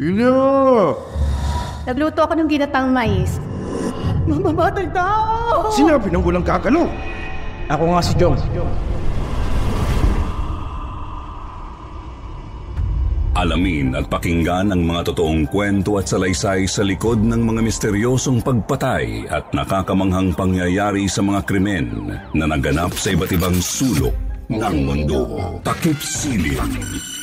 Lilia! Nagluto ako ng ginatang mais. Mamamatay tao! Sinabi ng walang kakalo. Ako nga si Jong. Alamin at pakinggan ang mga totoong kwento at salaysay sa likod ng mga misteryosong pagpatay at nakakamanghang pangyayari sa mga krimen na naganap sa iba't ibang sulok ng mundo. Takip Silim.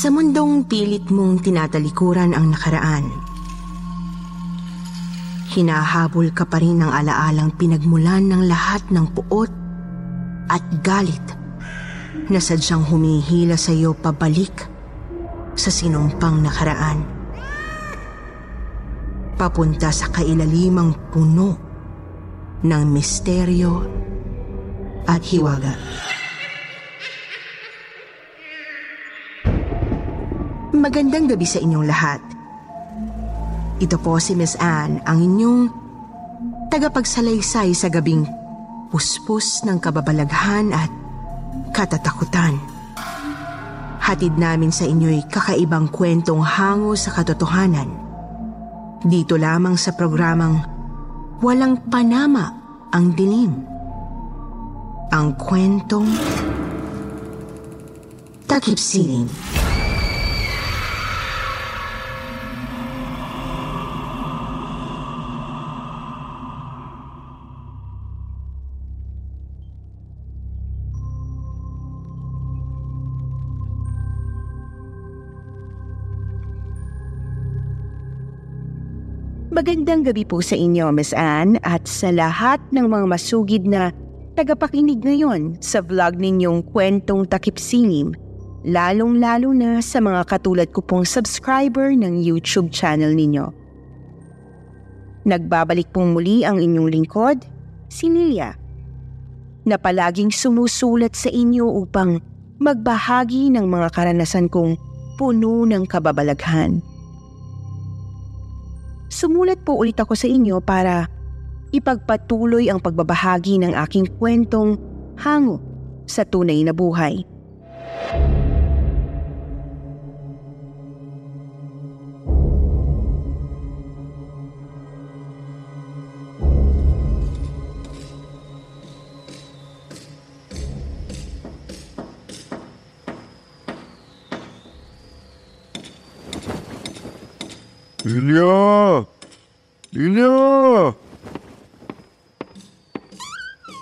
Sa mundong pilit mong tinatalikuran ang nakaraan, hinahabol ka pa rin ng alaalang pinagmulan ng lahat ng puot at galit na sadyang humihila sa iyo pabalik sa sinumpang nakaraan. Papunta sa kailalimang puno ng misteryo at hiwaga. Magandang gabi sa inyong lahat. Ito po si Miss Anne, ang inyong tagapagsalaysay sa gabing puspos ng kababalaghan at katatakutan. Hatid namin sa inyo'y kakaibang kwentong hango sa katotohanan. Dito lamang sa programang Walang Panama ang Dilim. Ang kwentong Takip Siling. Magandang gabi po sa inyo, Miss Anne, at sa lahat ng mga masugid na tagapakinig ngayon sa vlog ninyong kwentong takip silim, lalong-lalo na sa mga katulad ko pong subscriber ng YouTube channel ninyo. Nagbabalik pong muli ang inyong lingkod, si Lilia, na palaging sumusulat sa inyo upang magbahagi ng mga karanasan kong puno ng kababalaghan. Sumulat po ulit ako sa inyo para ipagpatuloy ang pagbabahagi ng aking kwentong hango sa tunay na buhay. Lilia!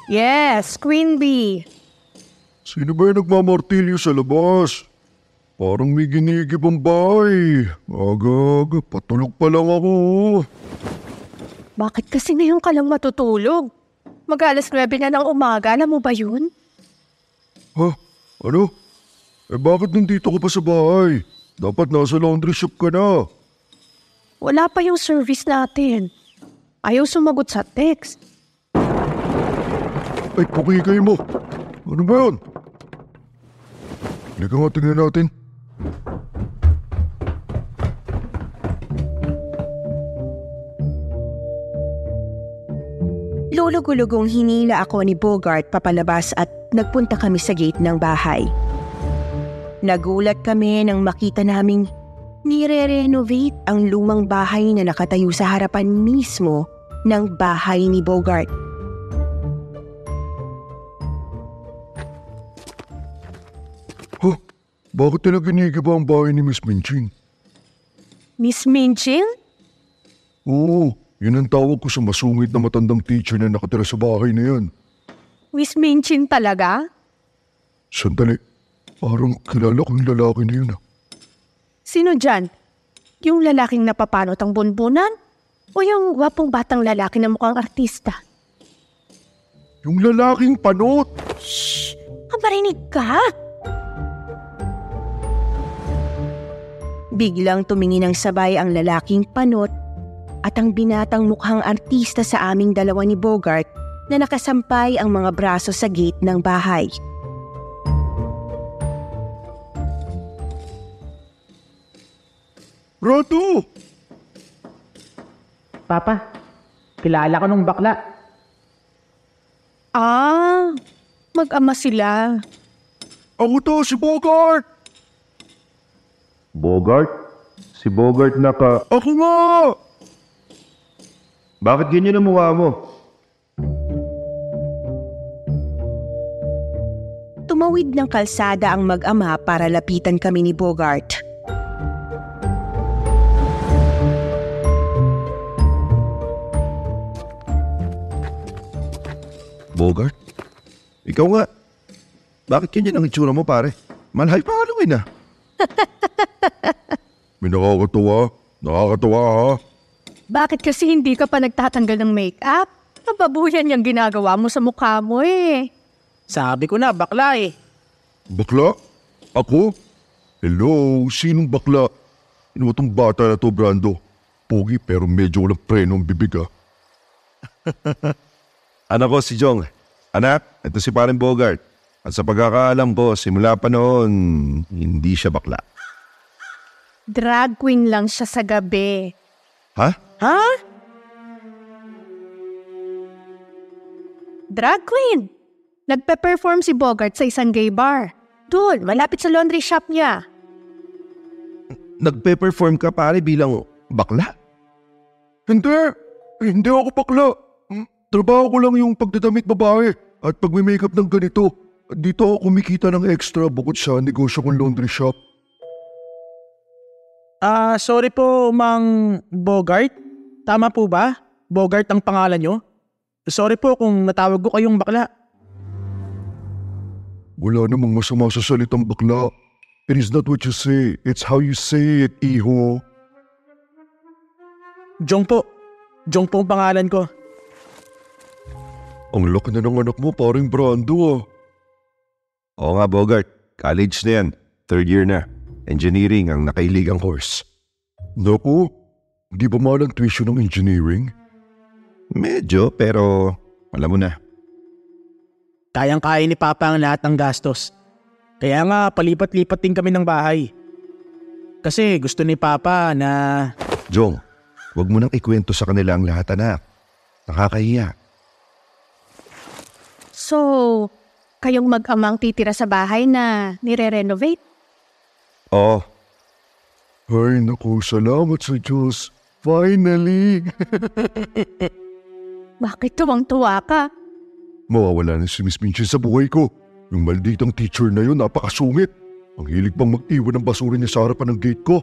Yes, Queen Bee. Sino ba yung nagmamartilyo sa labas? Parang may ginigib ang bahay. Aga-aga, patulog pa lang ako. Bakit kasi ngayon ka lang matutulog? Mag-alas 9 na ng umaga, alam mo ba yun? Ha? Ano? Eh bakit nandito ka pa sa bahay? Dapat nasa laundry shop ka na. Wala pa yung service natin. Ayaw sumagot sa text. Ay, pukikay mo. Ano ba yun? Halika nga, tingnan natin. Lulugulugong hinila ako ni Bogart papalabas at nagpunta kami sa gate ng bahay. Nagulat kami nang makita naming nire-renovate ang lumang bahay na nakatayo sa harapan mismo ng bahay ni Bogart. Ha? Bakit nila ginigiba ang bahay ni Miss Minchin? Miss Minchin? Oo, yun ang tawag ko sa masungit na matandang teacher na nakatira sa bahay na yan. Miss Minchin talaga? Sandali, parang kilala ko yung lalaki na yun ah. Sino dyan? Yung lalaking napapanot ang bunbunan? O yung gwapong batang lalaki na mukhang artista? Yung lalaking panot! Kabarinig ka? Biglang tumingin ng sabay ang lalaking panot at ang binatang mukhang artista sa aming dalawa ni Bogart na nakasampay ang mga braso sa gate ng bahay. Rado! Papa, kilala ko nung bakla. Ah, mag-ama sila. Ako to, si Bogart! Bogart? Si Bogart na ka... Ako nga! Bakit ganyan ang mukha mo? Tumawid ng kalsada ang mag-ama para lapitan kami ni Bogart. Bogart? Ikaw nga. Bakit ganyan ang itsura mo, pare? Malhay pa Halloween ah. May nakakatawa. Nakakatawa ha. Bakit kasi hindi ka pa nagtatanggal ng makeup? Nababuyan yung ginagawa mo sa mukha mo eh. Sabi ko na, bakla eh. Bakla? Ako? Hello, sinong bakla? Ano tong bata na to, Brando? Pogi pero medyo walang preno ang bibig ah. Anak ko si Jong. Anak, ito si Paren Bogart. At sa pagkakaalam ko, simula pa noon, hindi siya bakla. Drag queen lang siya sa gabi. Ha? Ha? Drag queen! Nagpe-perform si Bogart sa isang gay bar. Doon, malapit sa laundry shop niya. Nagpe-perform ka pare bilang bakla? Hindi. Hindi ako bakla. Trabaho ko lang yung pagdadamit babae at pag may makeup ng ganito. Dito ako kumikita ng extra bukod sa negosyo kong laundry shop. Ah, sorry po, Mang Bogart. Tama po ba? Bogart ang pangalan nyo? Sorry po kung natawag ko kayong bakla. Wala namang masama sa salitang bakla. It is not what you say, it's how you say it, iho. Jong po. Jong po ang pangalan ko. Ang laki na ng anak mo, paring Brando ah. Oo nga, Bogart. College na yan. Third year na. Engineering ang nakailigang course. Naku, di ba mahal ang tuition ng engineering? Medyo, pero alam mo na. Kayang-kaya ni Papa ang lahat ng gastos. Kaya nga, palipat-lipat din kami ng bahay. Kasi gusto ni Papa na... Jong, wag mo nang ikwento sa kanila ang lahat anak. Nakakahiya. So, kayong mag-amang titira sa bahay na nire-renovate? Oo. Ay, naku, salamat sa Diyos. Finally! Bakit tuwang-tuwa ka? Mawawala na si Miss Minchin sa buhay ko. Yung malditang teacher na yun, napakasungit. Ang hilig pang mag-iwan ng basura niya sa harapan ng gate ko.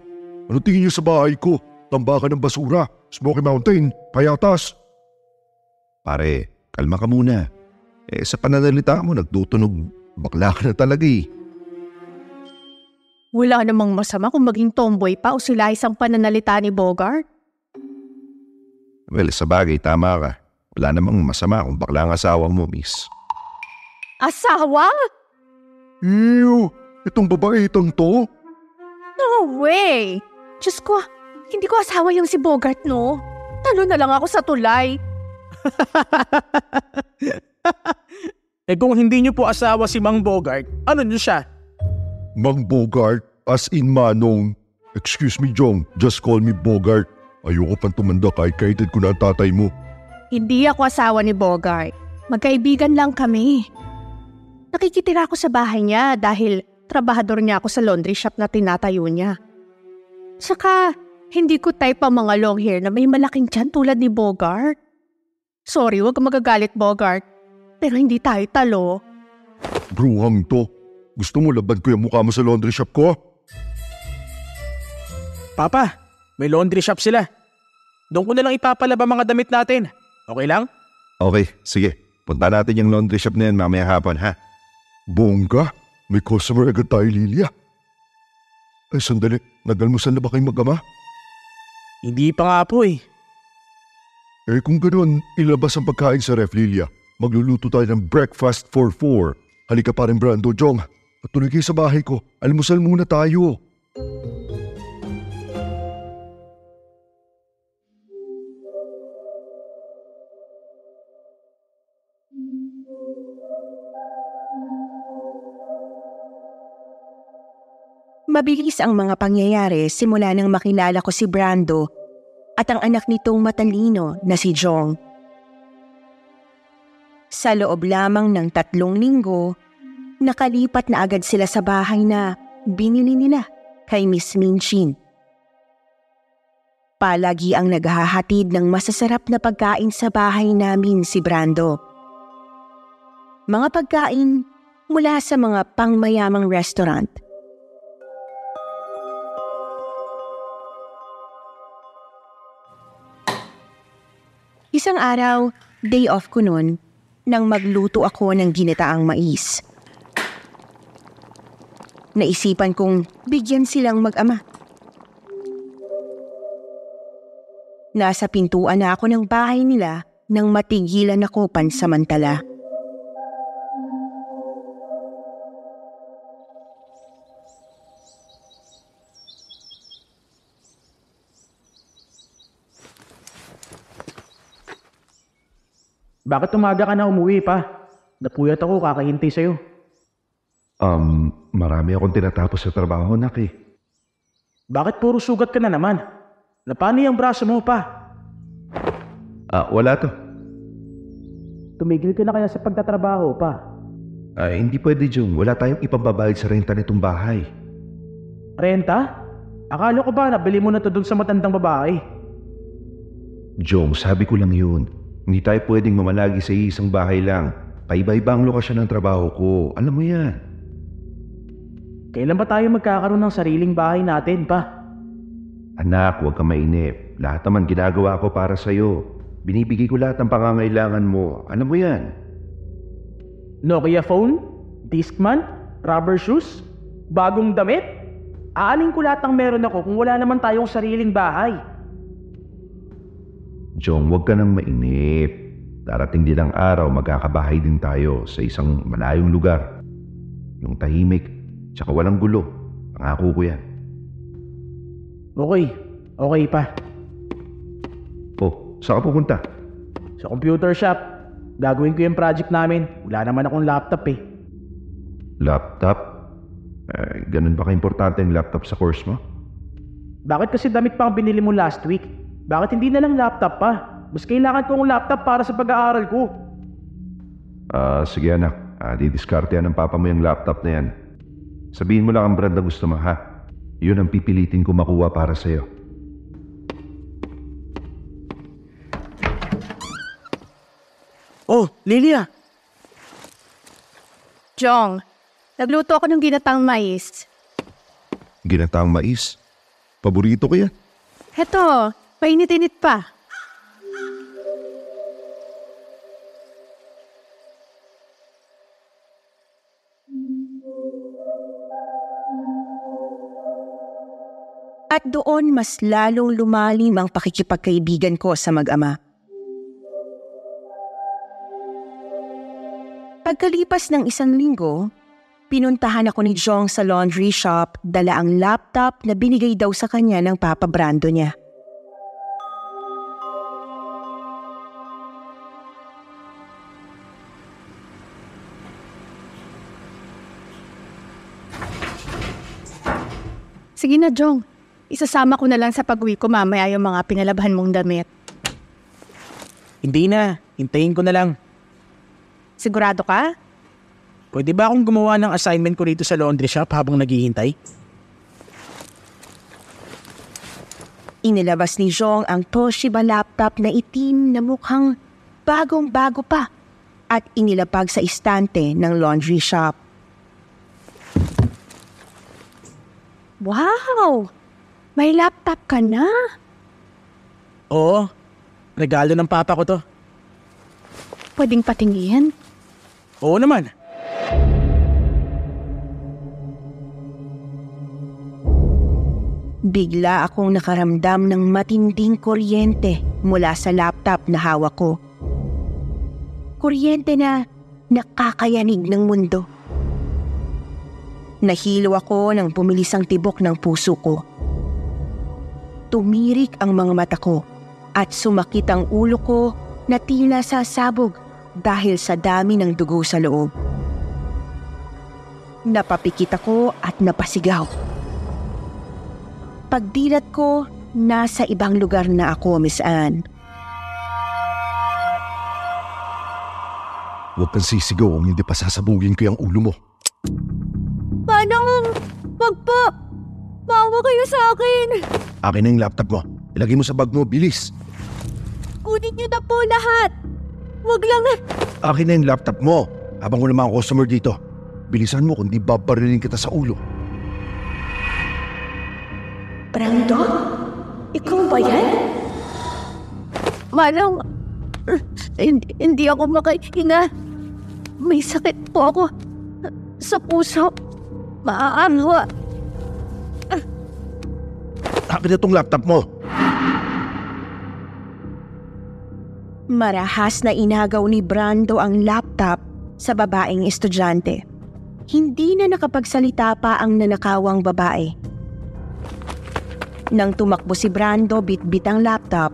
Ano tingin niyo sa bahay ko? Tambakan ng basura, Smoky Mountain, payatas. Pare, kalma ka muna. Eh sa pananalita mo, nagtutunog. Bakla ka na talaga eh. Wala namang masama kung maging tomboy pa o sila isang pananalita ni Bogart. Well, sa bagay, tama ka. Wala namang masama kung bakla ang asawa mo, miss. Asawa? Ew, itong babae itong to? No way! Diyos ko, hindi ko asawa yung si Bogart, no? Talo na lang ako sa tulay. Eh kung hindi nyo po asawa si Mang Bogart, ano nyo siya? Mang Bogart, as in Manong. Excuse me, Jong. Just call me Bogart. Ayoko pang tumanda kahit kaitid ko na ang tatay mo. Hindi ako asawa ni Bogart. Magkaibigan lang kami. Nakikitira ako sa bahay niya dahil trabahador niya ako sa laundry shop na tinatayo niya. Saka, hindi ko type ang mga long hair na may malaking tiyan tulad ni Bogart. Sorry, huwag kang magagalit, Bogart. Pero hindi tayo talo. Bruhang to. Gusto mo laban ko yung mukha mo sa laundry shop ko? Papa, may laundry shop sila. Doon ko na lang ipapalaba mga damit natin. Okay lang? Okay, sige. Punta natin yung laundry shop na yan mamaya hapon, ha? Bongga, may customer agad tayo, Lilia. Ay, sandali. Nagalmusal na ba kayong mag-ama? Hindi pa nga po eh. Eh kung ganoon, ilabas ang pagkain sa ref, Lilia. Magluluto tayo ng breakfast for four. Halika pa rin, Brando, Jong. At tuloy kayo sa bahay ko. Almusal muna tayo. Mabilis ang mga pangyayari simula nang makilala ko si Brando at ang anak nitong matalino na si Jong. Sa loob lamang ng tatlong linggo, nakalipat na agad sila sa bahay na binili nila kay Miss Minchin. Palagi ang naghahatid ng masasarap na pagkain sa bahay namin si Brando. Mga pagkain mula sa mga pangmayamang restaurant – Isang araw, day off ko noon, nang magluto ako ng ginataang mais. Naisipan kong bigyan silang mag-ama. Nasa pintuan na ako ng bahay nila nang matigilan ako pansamantala. Bakit umaga ka na umuwi pa? Napuyat ako kakahintay sa'yo. Um, marami akong tinatapos sa trabaho, nak eh. Bakit puro sugat ka na naman? Napano yung braso mo pa? Ah, wala to. Tumigil ka na kaya sa pagtatrabaho pa? Ah, hindi pwede, Jung. Wala tayong ipambabayad sa renta nitong bahay. Renta? Akala ko ba nabili mo na to dun sa matandang babae? Jong, sabi ko lang yun. Hindi tayo pwedeng mamalagi sa isang bahay lang. Paiba-iba ang lokasyon ng trabaho ko. Alam mo yan. Kailan ba tayo magkakaroon ng sariling bahay natin pa? Anak, huwag kang mainip. Lahat naman ginagawa ko para sa'yo. Binibigay ko lahat ng pangangailangan mo. Alam mo yan. Nokia phone? Discman? Rubber shoes? Bagong damit? Aanin ko lahat ng meron ako kung wala naman tayong sariling bahay. Jong, huwag ka nang mainip. Darating din ang araw, magkakabahay din tayo sa isang malayong lugar. Yung tahimik, tsaka walang gulo. Pangako ko yan. Okay, okay pa. Oh, saan ka pupunta? Sa computer shop. Gagawin ko yung project namin. Wala naman akong laptop eh. Laptop? Eh, ganun ba ka-importante ang laptop sa course mo? Bakit kasi damit pa ang binili mo last week? Bakit hindi na lang laptop pa? Mas kailangan ko ng laptop para sa pag-aaral ko. Ah, sige anak. Ah, didiskartehan ng papa mo yung laptop na yan. Sabihin mo lang ang brand na gusto mo, ha? Yun ang pipilitin ko makuha para sa'yo. Oh, Lilia! Jong, nagluto ako ng ginatang mais. Ginataang mais. Paborito ko yan. Heto, painit-init pa. At doon mas lalong lumalim ang pakikipagkaibigan ko sa mag-ama. Pagkalipas ng isang linggo, pinuntahan ako ni Jong sa laundry shop dala ang laptop na binigay daw sa kanya ng Papa Brando niya. Sige na, Jong. Isasama ko na lang sa pag-uwi ko mamaya yung mga pinalabhan mong damit. Hindi na. Hintayin ko na lang. Sigurado ka? Pwede ba akong gumawa ng assignment ko rito sa laundry shop habang naghihintay? Inilabas ni Jong ang Toshiba laptop na itim na mukhang bagong-bago pa at inilapag sa istante ng laundry shop. Wow! May laptop ka na. Oo, regalo ng papa ko to. Pwedeng patingin. Oo naman. Bigla akong nakaramdam ng matinding kuryente mula sa laptop na hawak ko. Kuryente na nakakayanig ng mundo. Nahilo ako ng pumilisang tibok ng puso ko. Tumirik ang mga mata ko at sumakit ang ulo ko na tila sasabog dahil sa dami ng dugo sa loob. Napapikit ako at napasigaw. Pagdilat ko, nasa ibang lugar na ako, Miss Anne. Huwag kang sisigaw kung hindi pa sasabugin ko yung ulo mo. Manong! Wag po! Maawa kayo sa akin! Akin na yung laptop mo. Ilagay mo sa bag mo, bilis. Kunin niyo na po lahat! Wag lang Akin na yung laptop mo. Habang wala mga customer dito. Bilisan mo kundi babarilin kita sa ulo. Brando? Ikaw ba yan? Manong, hindi, hindi ako makahinga. May sakit po ako sa puso. Maaarwa. Akin na tong laptop mo. Marahas na inagaw ni Brando ang laptop sa babaeng estudyante. Hindi na nakapagsalita pa ang nanakawang babae. Nang tumakbo si Brando bitbit ang laptop,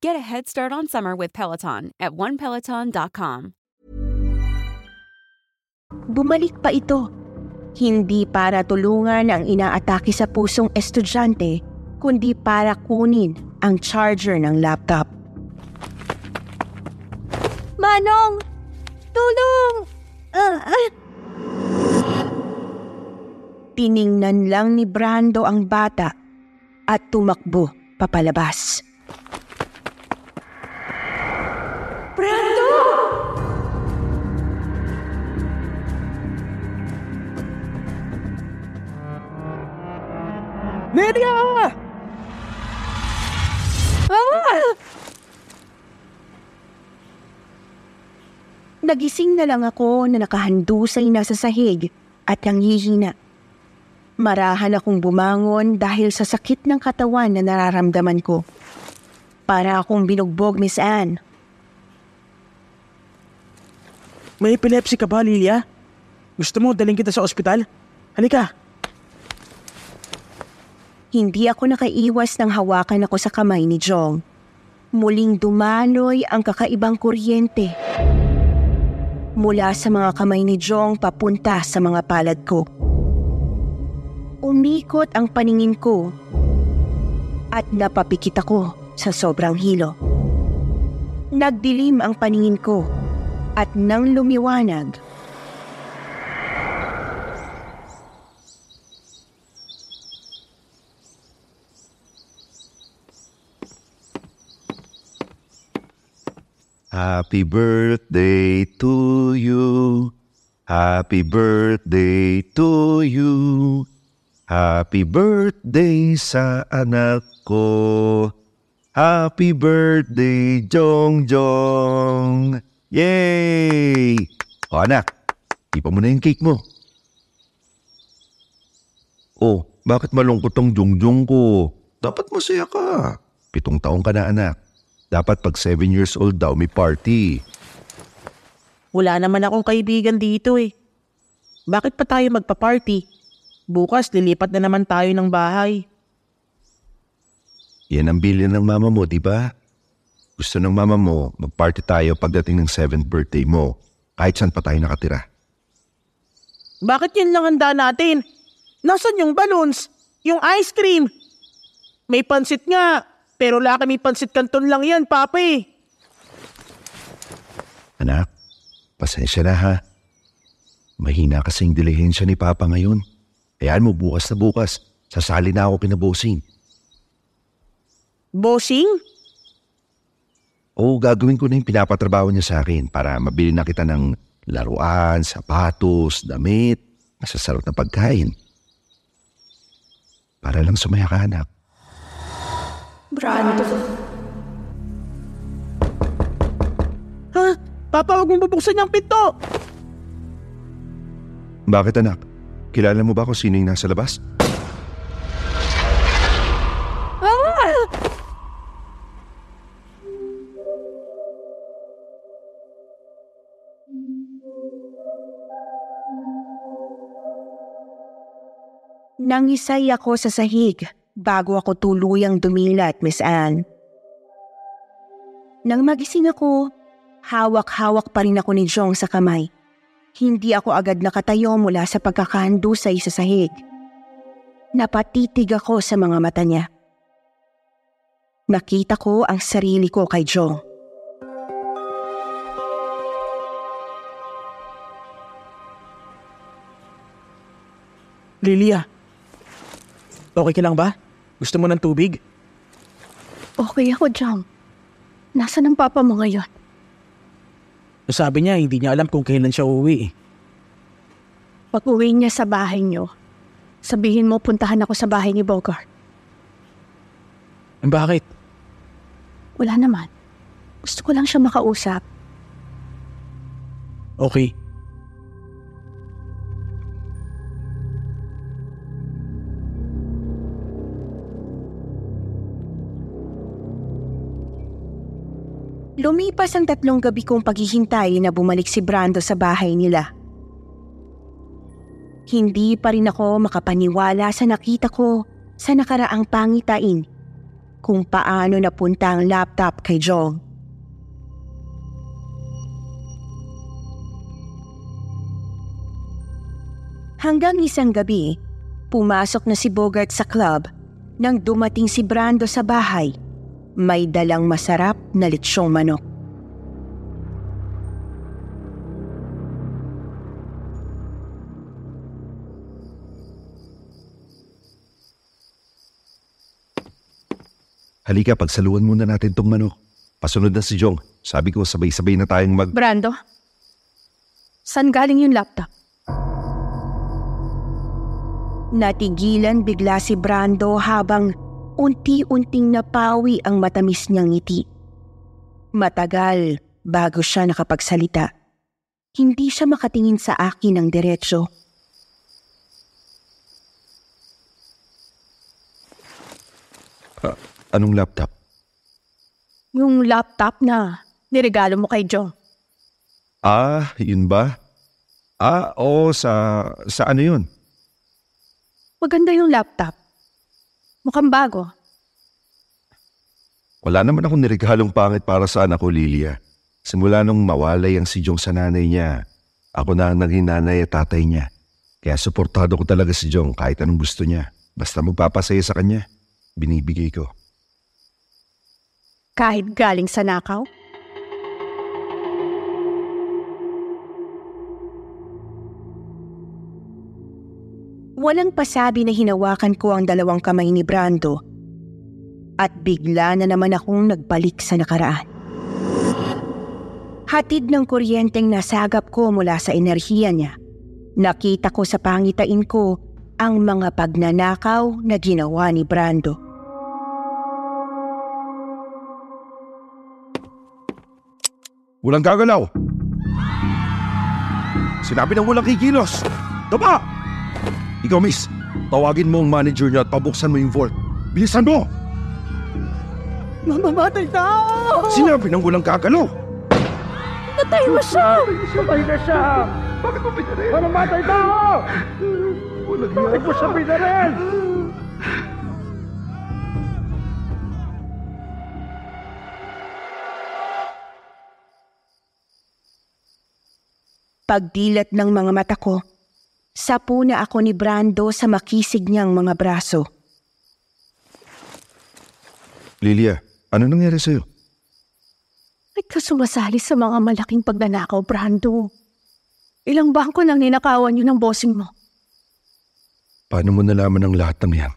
Get a head start on summer with Peloton at onepeloton.com. bumalik pa ito. Hindi para tulungan ang inaatake sa pusong estudyante, kundi para kunin ang charger ng laptop. Manong! Tulong! Ah, ah. Tiningnan lang ni Brando ang bata at tumakbo papalabas. Nelia! Ah! Nagising na lang ako na nakahandusay na sa sahig at nanghihina. Marahan akong bumangon dahil sa sakit ng katawan na nararamdaman ko. Para akong binugbog, Miss Anne. May epilepsy ka ba, Lilia? Gusto mo daling kita sa ospital? Halika. Hindi ako nakaiwas ng hawakan ako sa kamay ni Jong. Muling dumaloy ang kakaibang kuryente. Mula sa mga kamay ni Jong papunta sa mga palad ko. Umikot ang paningin ko at napapikit ako sa sobrang hilo. Nagdilim ang paningin ko at nang lumiwanag, Happy birthday to you. Happy birthday to you. Happy birthday sa anak ko. Happy birthday, Jong Jong. Yay! O anak, ipa mo na yung cake mo. Oh, bakit malungkot tong Jong ko? Dapat masaya ka. Pitong taong ka na anak. Dapat pag seven years old daw may party. Wala naman akong kaibigan dito eh. Bakit pa tayo magpa-party? Bukas lilipat na naman tayo ng bahay. Yan ang bilin ng mama mo, di ba? Gusto ng mama mo, mag-party tayo pagdating ng 7th birthday mo. Kahit saan pa tayo nakatira. Bakit yan lang handa natin? Nasaan yung balloons? Yung ice cream? May pansit nga, pero laki may pansit kanton lang yan, Papa eh. Anak, pasensya na ha. Mahina kasing dilihensya ni Papa ngayon. Hayaan mo bukas na bukas. Sasali na ako kinabosing. Bossing? Oo, gagawin ko na yung pinapatrabaho niya sa akin para mabili na kita ng laruan, sapatos, damit, masasarap na pagkain. Para lang sumaya ka, anak. Brando. Ha? Papa, huwag mong bubuksan yung pinto! Bakit anak? Kilala mo ba kung sino yung nasa labas? Nangisay ako sa sahig bago ako tuluyang dumilat, Miss Anne. Nang magising ako, hawak-hawak pa rin ako ni Jong sa kamay. Hindi ako agad nakatayo mula sa pagkakahandusay sa sahig. Napatitig ako sa mga mata niya. Nakita ko ang sarili ko kay Jong. Lilia, okay ka lang ba? Gusto mo ng tubig? Okay ako, Jam. Nasaan ang papa mo ngayon? Sabi niya, hindi niya alam kung kailan siya uuwi eh. Pag uwi niya sa bahay niyo, sabihin mo puntahan ako sa bahay ni Bogart. Bakit? Wala naman. Gusto ko lang siya makausap. Okay. Lumipas ang tatlong gabi kong paghihintay na bumalik si Brando sa bahay nila. Hindi pa rin ako makapaniwala sa nakita ko sa nakaraang pangitain kung paano napunta ang laptop kay Jong. Hanggang isang gabi, pumasok na si Bogart sa club nang dumating si Brando sa bahay may dalang masarap na litsyong manok. Halika, pagsaluan muna natin tong manok. Pasunod na si Jong. Sabi ko, sabay-sabay na tayong mag... Brando, saan galing yung laptop? Natigilan bigla si Brando habang unti-unting napawi ang matamis niyang ngiti. Matagal bago siya nakapagsalita. Hindi siya makatingin sa akin ng diretsyo. Ah, anong laptop? Yung laptop na niregalo mo kay Joe. Ah, yun ba? Ah, oo, sa, sa ano yun? Maganda yung laptop. Mukhang bago. Wala naman akong niregalong pangit para sa anak ko, Lilia. Simula nung mawalay ang si Jong sa nanay niya, ako na ang naging nanay at tatay niya. Kaya suportado ko talaga si Jong kahit anong gusto niya. Basta magpapasaya sa kanya, binibigay ko. Kahit galing sa nakaw? Walang pasabi na hinawakan ko ang dalawang kamay ni Brando at bigla na naman akong nagbalik sa nakaraan. Hatid ng kuryenteng nasagap ko mula sa enerhiya niya. Nakita ko sa pangitain ko ang mga pagnanakaw na ginawa ni Brando. Walang gagalaw! Sinabi ng walang kikilos! Tama! Ikaw, miss, tawagin mo ang manager niya at pabuksan mo yung vault. Bilisan mo! Mamamatay na ako! Sinabi ng walang kakalo! Natay mo siya! Patay na siya! Bakit mo pinaril? Mamamatay na ako! Walang Bakit mo siya pinaril? Pagdilat ng mga mata ko, sapo na ako ni Brando sa makisig niyang mga braso. Lilia, ano nangyari sa'yo? Ay ka sumasali sa mga malaking pagnanakaw, Brando. Ilang bangko nang ninakawan yun ng bossing mo. Paano mo nalaman ang lahat ng yan?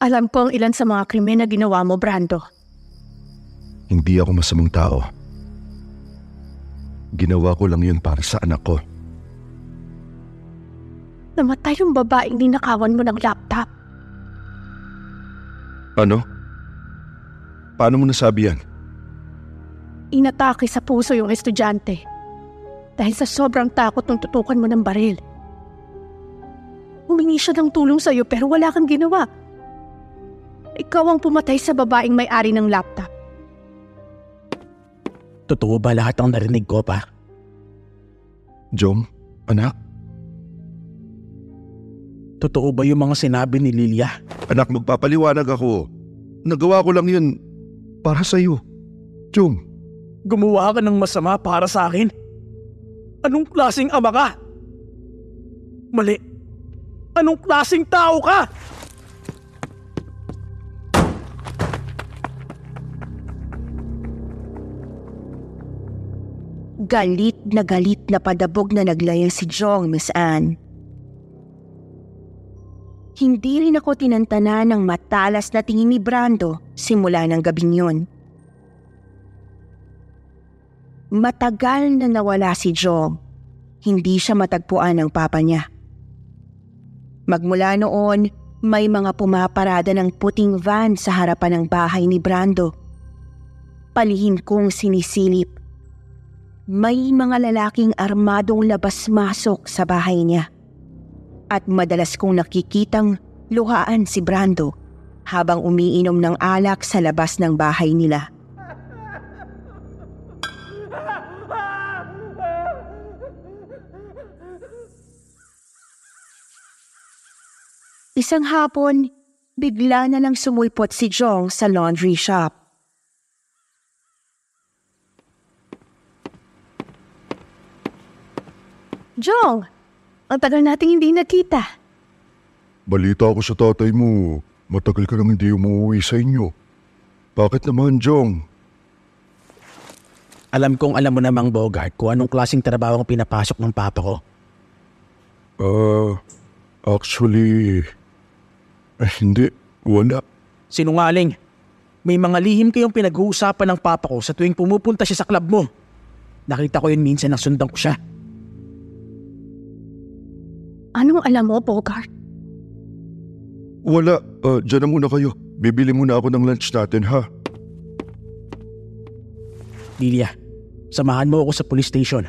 Alam ko ang ilan sa mga krimen na ginawa mo, Brando. Hindi ako masamang tao. Ginawa ko lang yun para sa anak ko. Namatay yung babaeng ninakawan mo ng laptop. Ano? Paano mo nasabi yan? Inatake sa puso yung estudyante. Dahil sa sobrang takot nung tutukan mo ng baril. Humingi siya ng tulong sa'yo pero wala kang ginawa. Ikaw ang pumatay sa babaeng may-ari ng laptop. Totoo ba lahat ang narinig ko pa? Jom, anak, Totoo ba yung mga sinabi ni Lilia? anak magpapaliwanag ako. Nagawa ko lang yun para sa'yo. Jom, Gumawa ka ng masama para sa akin? Anong klaseng ama ka? Mali. Anong klaseng tao ka? Galit na galit na padabog na naglayang si Jong, Miss Anne. Hindi rin ako tinantana ng matalas na tingin ni Brando simula ng gabing yon. Matagal na nawala si Jong. Hindi siya matagpuan ng papa niya. Magmula noon, may mga pumaparada ng puting van sa harapan ng bahay ni Brando. Palihim kong sinisilip may mga lalaking armadong labas-masok sa bahay niya. At madalas kong nakikitang luhaan si Brando habang umiinom ng alak sa labas ng bahay nila. Isang hapon, bigla na lang sumulpot si Jong sa laundry shop. Jong, ang tagal nating hindi nakita. Balita ko sa tatay mo, matagal ka nang hindi umuwi sa inyo. Bakit naman, Jong? Alam kong alam mo namang Bogart kung anong klaseng trabaho ang pinapasok ng papa ko. Ah, actually... eh, hindi, wala. Sinungaling. May mga lihim kayong pinag-uusapan ng papa ko sa tuwing pumupunta siya sa club mo. Nakita ko yun minsan nang sundan ko siya. Anong alam mo, Bogart? Wala, Ah, dyan na muna kayo. Bibili muna ako ng lunch natin, ha? Lilia, samahan mo ako sa police station.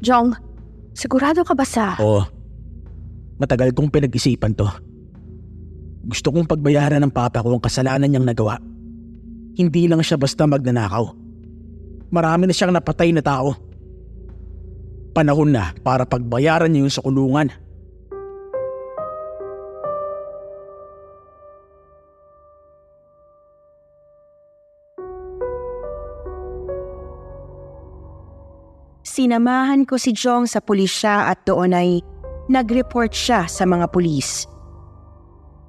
Jong, sigurado ka ba sa... Oo. Matagal kong pinag-isipan to. Gusto kong pagbayaran ng papa ko ang kasalanan niyang nagawa. Hindi lang siya basta magnanakaw. Marami na siyang napatay na tao. Panahon na para pagbayaran niya yun sa kulungan. Sinamahan ko si Jong sa pulisya at doon ay nag-report siya sa mga pulis.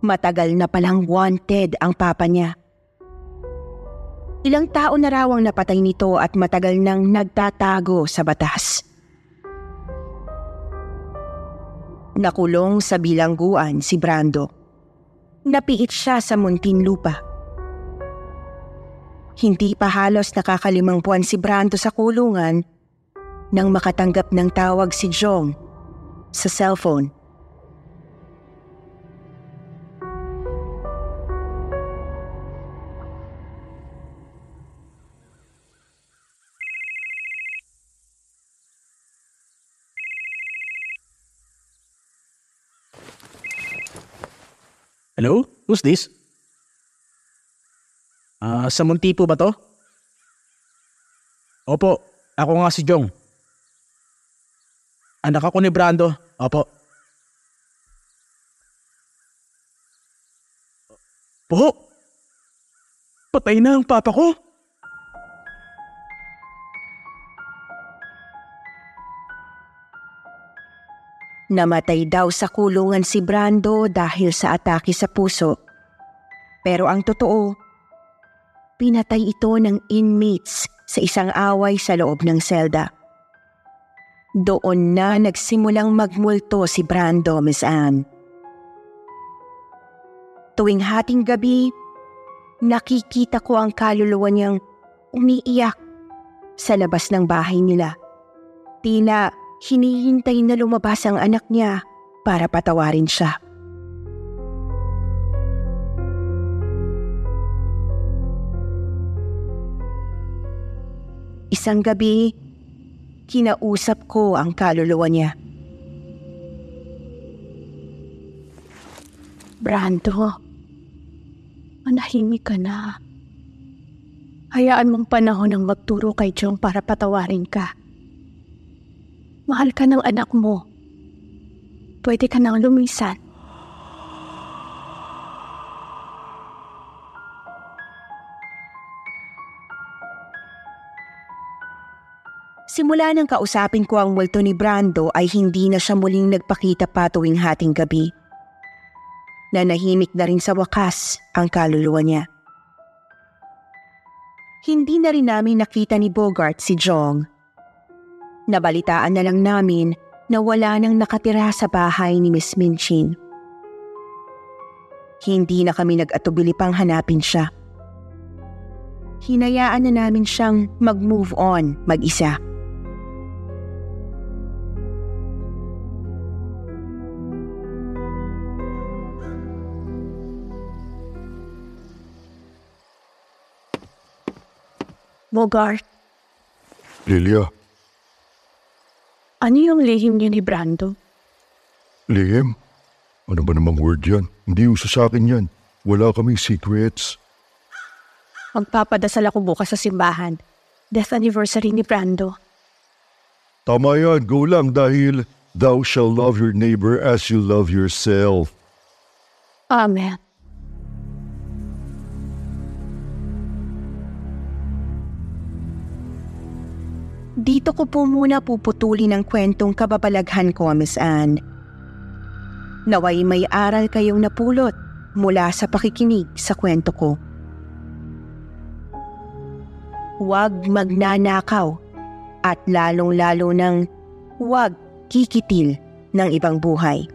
Matagal na palang wanted ang papa niya. Ilang taon na raw ang napatay nito at matagal nang nagtatago sa batas. Nakulong sa bilangguan si Brando. Napiit siya sa Muntinlupa. Hindi pa halos nakakalimang buwan si Brando sa kulungan nang makatanggap ng tawag si Jong sa cellphone. Hello? Who's this? Ah, sa Munti po ba to? Opo, ako nga si Jong. Anak ako ni Brando. Opo. Po? Patay na ang papa ko? Namatay daw sa kulungan si Brando dahil sa atake sa puso. Pero ang totoo, pinatay ito ng inmates sa isang away sa loob ng selda. Doon na nagsimulang magmulto si Brando, Miss Anne. Tuwing hating gabi, nakikita ko ang kaluluwa niyang umiiyak sa labas ng bahay nila. Tila hinihintay na lumabas ang anak niya para patawarin siya. Isang gabi, kinausap ko ang kaluluwa niya. Brando, manahimik ka na. Hayaan mong panahon ang magturo kay Jong para patawarin ka. Mahal ka ng anak mo. Pwede ka nang lumisan. Simula nang kausapin ko ang multo ni Brando ay hindi na siya muling nagpakita pa tuwing hating gabi. Nanahimik na rin sa wakas ang kaluluwa niya. Hindi na rin namin nakita ni Bogart si Jong Nabalitaan na lang namin na wala nang nakatira sa bahay ni Miss Minchin. Hindi na kami nag-atubili pang hanapin siya. Hinayaan na namin siyang mag-move on mag-isa. Bogart, Lilia, ano yung lihim niyo ni Brando? Liam? Ano ba namang word yan? Hindi uso sa akin yan. Wala kaming secrets. Magpapadasal ako bukas sa simbahan. Death anniversary ni Brando. Tama yan, go lang dahil thou shall love your neighbor as you love yourself. Amen. Dito ko po muna puputulin ang kwentong kababalaghan ko, Miss Anne. Naway may aral kayong napulot mula sa pakikinig sa kwento ko. Huwag magnanakaw at lalong-lalo ng huwag kikitil ng ibang buhay.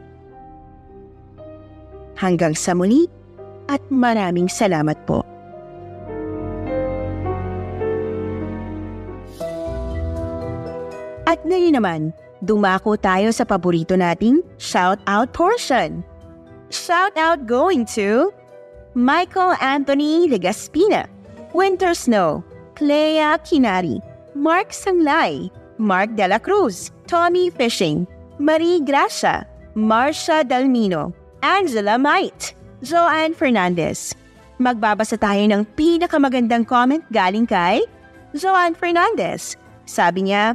Hanggang sa muli at maraming salamat po. At ngayon naman, dumako tayo sa paborito nating shout-out portion. Shout-out going to Michael Anthony Legaspina, Winter Snow, Clea Kinari, Mark Sanglay, Mark De La Cruz, Tommy Fishing, Marie Gracia, Marcia Dalmino, Angela Might, Joanne Fernandez. Magbabasa tayo ng pinakamagandang comment galing kay Joanne Fernandez. Sabi niya,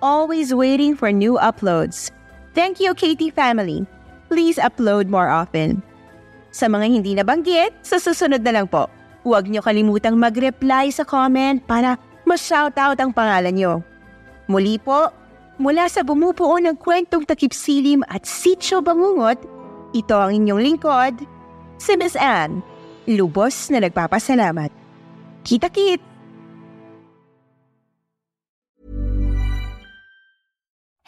always waiting for new uploads. Thank you, Katie family. Please upload more often. Sa mga hindi nabanggit, sa susunod na lang po. Huwag niyo kalimutang mag-reply sa comment para ma-shoutout ang pangalan niyo. Muli po, mula sa bumubuo ng kwentong takip silim at sityo bangungot, ito ang inyong lingkod, si Miss Anne. Lubos na nagpapasalamat. Kita-kit!